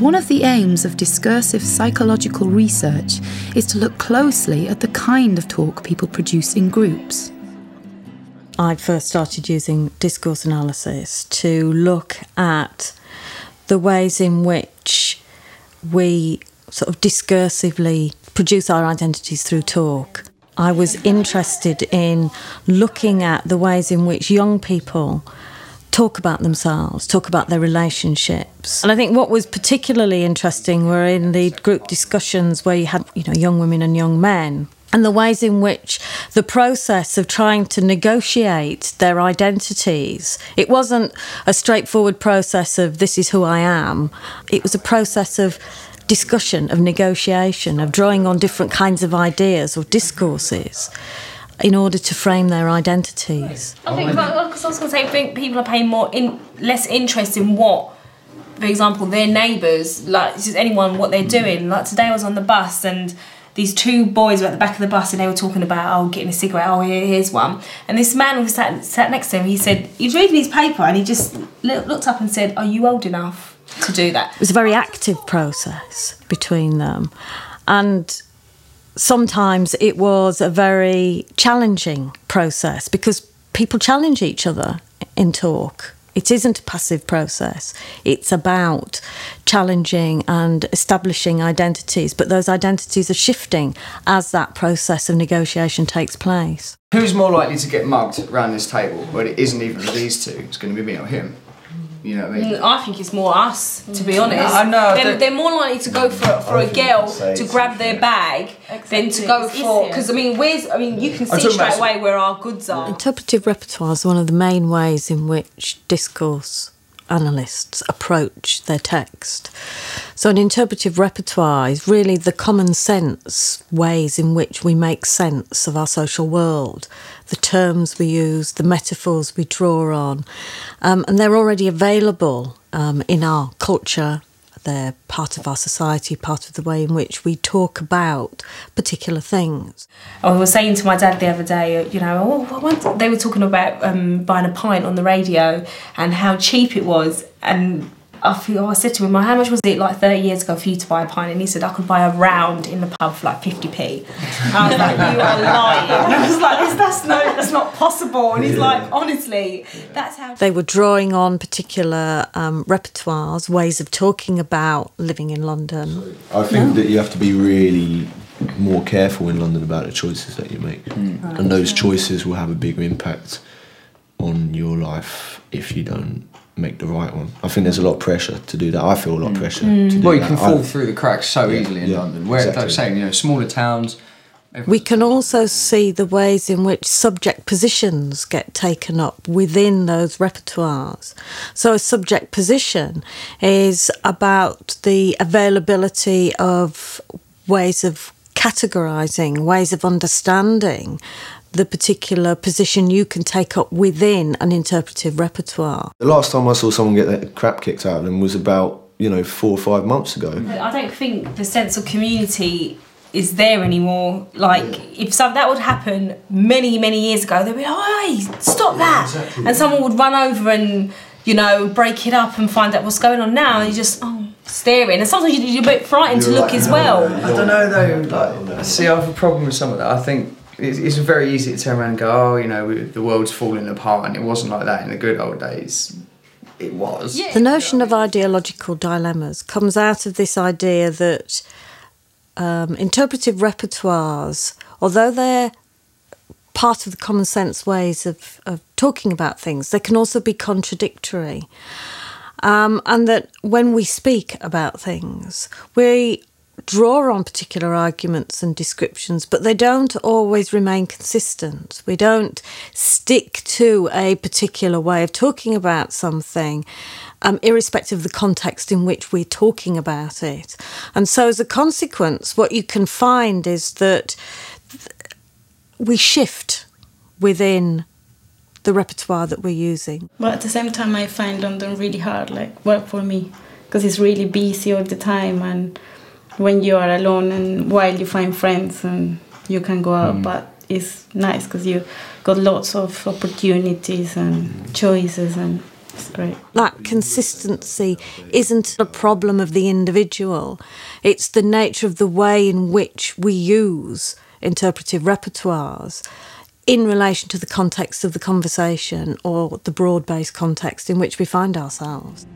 one of the aims of discursive psychological research is to look closely at the kind of talk people produce in groups. I first started using discourse analysis to look at the ways in which we sort of discursively produce our identities through talk. I was interested in looking at the ways in which young people talk about themselves, talk about their relationships. And I think what was particularly interesting were in the group discussions where you had, you know, young women and young men and the ways in which the process of trying to negotiate their identities it wasn't a straightforward process of this is who I am it was a process of discussion of negotiation of drawing on different kinds of ideas or discourses in order to frame their identities. I think because I was going to say I think people are paying more in less interest in what for example their neighbours like just anyone what they're doing. Like today I was on the bus and these two boys were at the back of the bus and they were talking about oh getting a cigarette oh here, here's one. And this man was sat, sat next to him he said he was reading his paper and he just looked up and said are you old enough to do that? It was a very active process between them. And sometimes it was a very challenging process because people challenge each other in talk it isn't a passive process. It's about challenging and establishing identities, but those identities are shifting as that process of negotiation takes place. Who's more likely to get mugged around this table? Well, it isn't even these two. It's going to be me or him. You know what I mean? Mm, I think it's more us, to be honest. I know. They're, they're more likely to go for for a girl to grab their bag than to go for because I mean, where's I mean, you can see straight away where our goods are. Interpretive repertoire is one of the main ways in which discourse analysts approach their text. So, an interpretive repertoire is really the common sense ways in which we make sense of our social world, the terms we use, the metaphors we draw on, um, and they're already available um, in our culture. They're part of our society, part of the way in which we talk about particular things. I was saying to my dad the other day, you know, oh, they were talking about um, buying a pint on the radio and how cheap it was, and I feel I said to him, how much was it like 30 years ago for you to buy a pint? And he said, I could buy a round in the pub for like 50p. I was like, you are lying. And I was like, that's, no, that's not possible. And he's like, honestly, that's how. They were drawing on particular um, repertoires, ways of talking about living in London. I think that you have to be really more careful in London about the choices that you make. Mm. And those choices will have a bigger impact on your life if you don't make the right one. I think there's a lot of pressure to do that. I feel a lot of pressure mm. to do Well, you that. can fall I, through the cracks so Yeah, easily in yeah, London. Where, exactly. like saying, you know, smaller towns. We can also see the ways in which subject positions get taken up within those repertoires. So, a subject position is about the availability of ways of categorizing, ways of understanding the particular position you can take up within an interpretive repertoire. the last time I saw someone get that crap kicked out of them was about you know four or five months ago. I don't think the sense of community is there anymore. Like if some that would happen many many years ago, they'd be like, "Hey, stop that!" and someone would run over and you know break it up and find out what's going on. Now and you just oh staring, and sometimes you're a bit frightened to look as well. I don't know though. Like, see, I have a problem with some of that. I think it's, it's very easy to turn around and go, "Oh, you know, the world's falling apart," and it wasn't like that in the good old days. It was. The notion of ideological dilemmas comes out of this idea that um, interpretive repertoires, although they're part of the common sense ways of, of talking about things, they can also be contradictory. Um, and that when we speak about things, we draw on particular arguments and descriptions, but they don't always remain consistent. We don't stick to a particular way of talking about something, um, irrespective of the context in which we're talking about it. And so, as a consequence, what you can find is that we shift within the repertoire that we're using. But at the same time, I find London really hard, like work for me, because it's really busy all the time, and when you are alone and while you find friends and you can go out, mm. but it's nice because you got lots of opportunities and choices, and It's great. That consistency isn't a problem of the individual, it's the nature of the way in which we use interpretive repertoires in relation to the context of the conversation or the broad based context in which we find ourselves.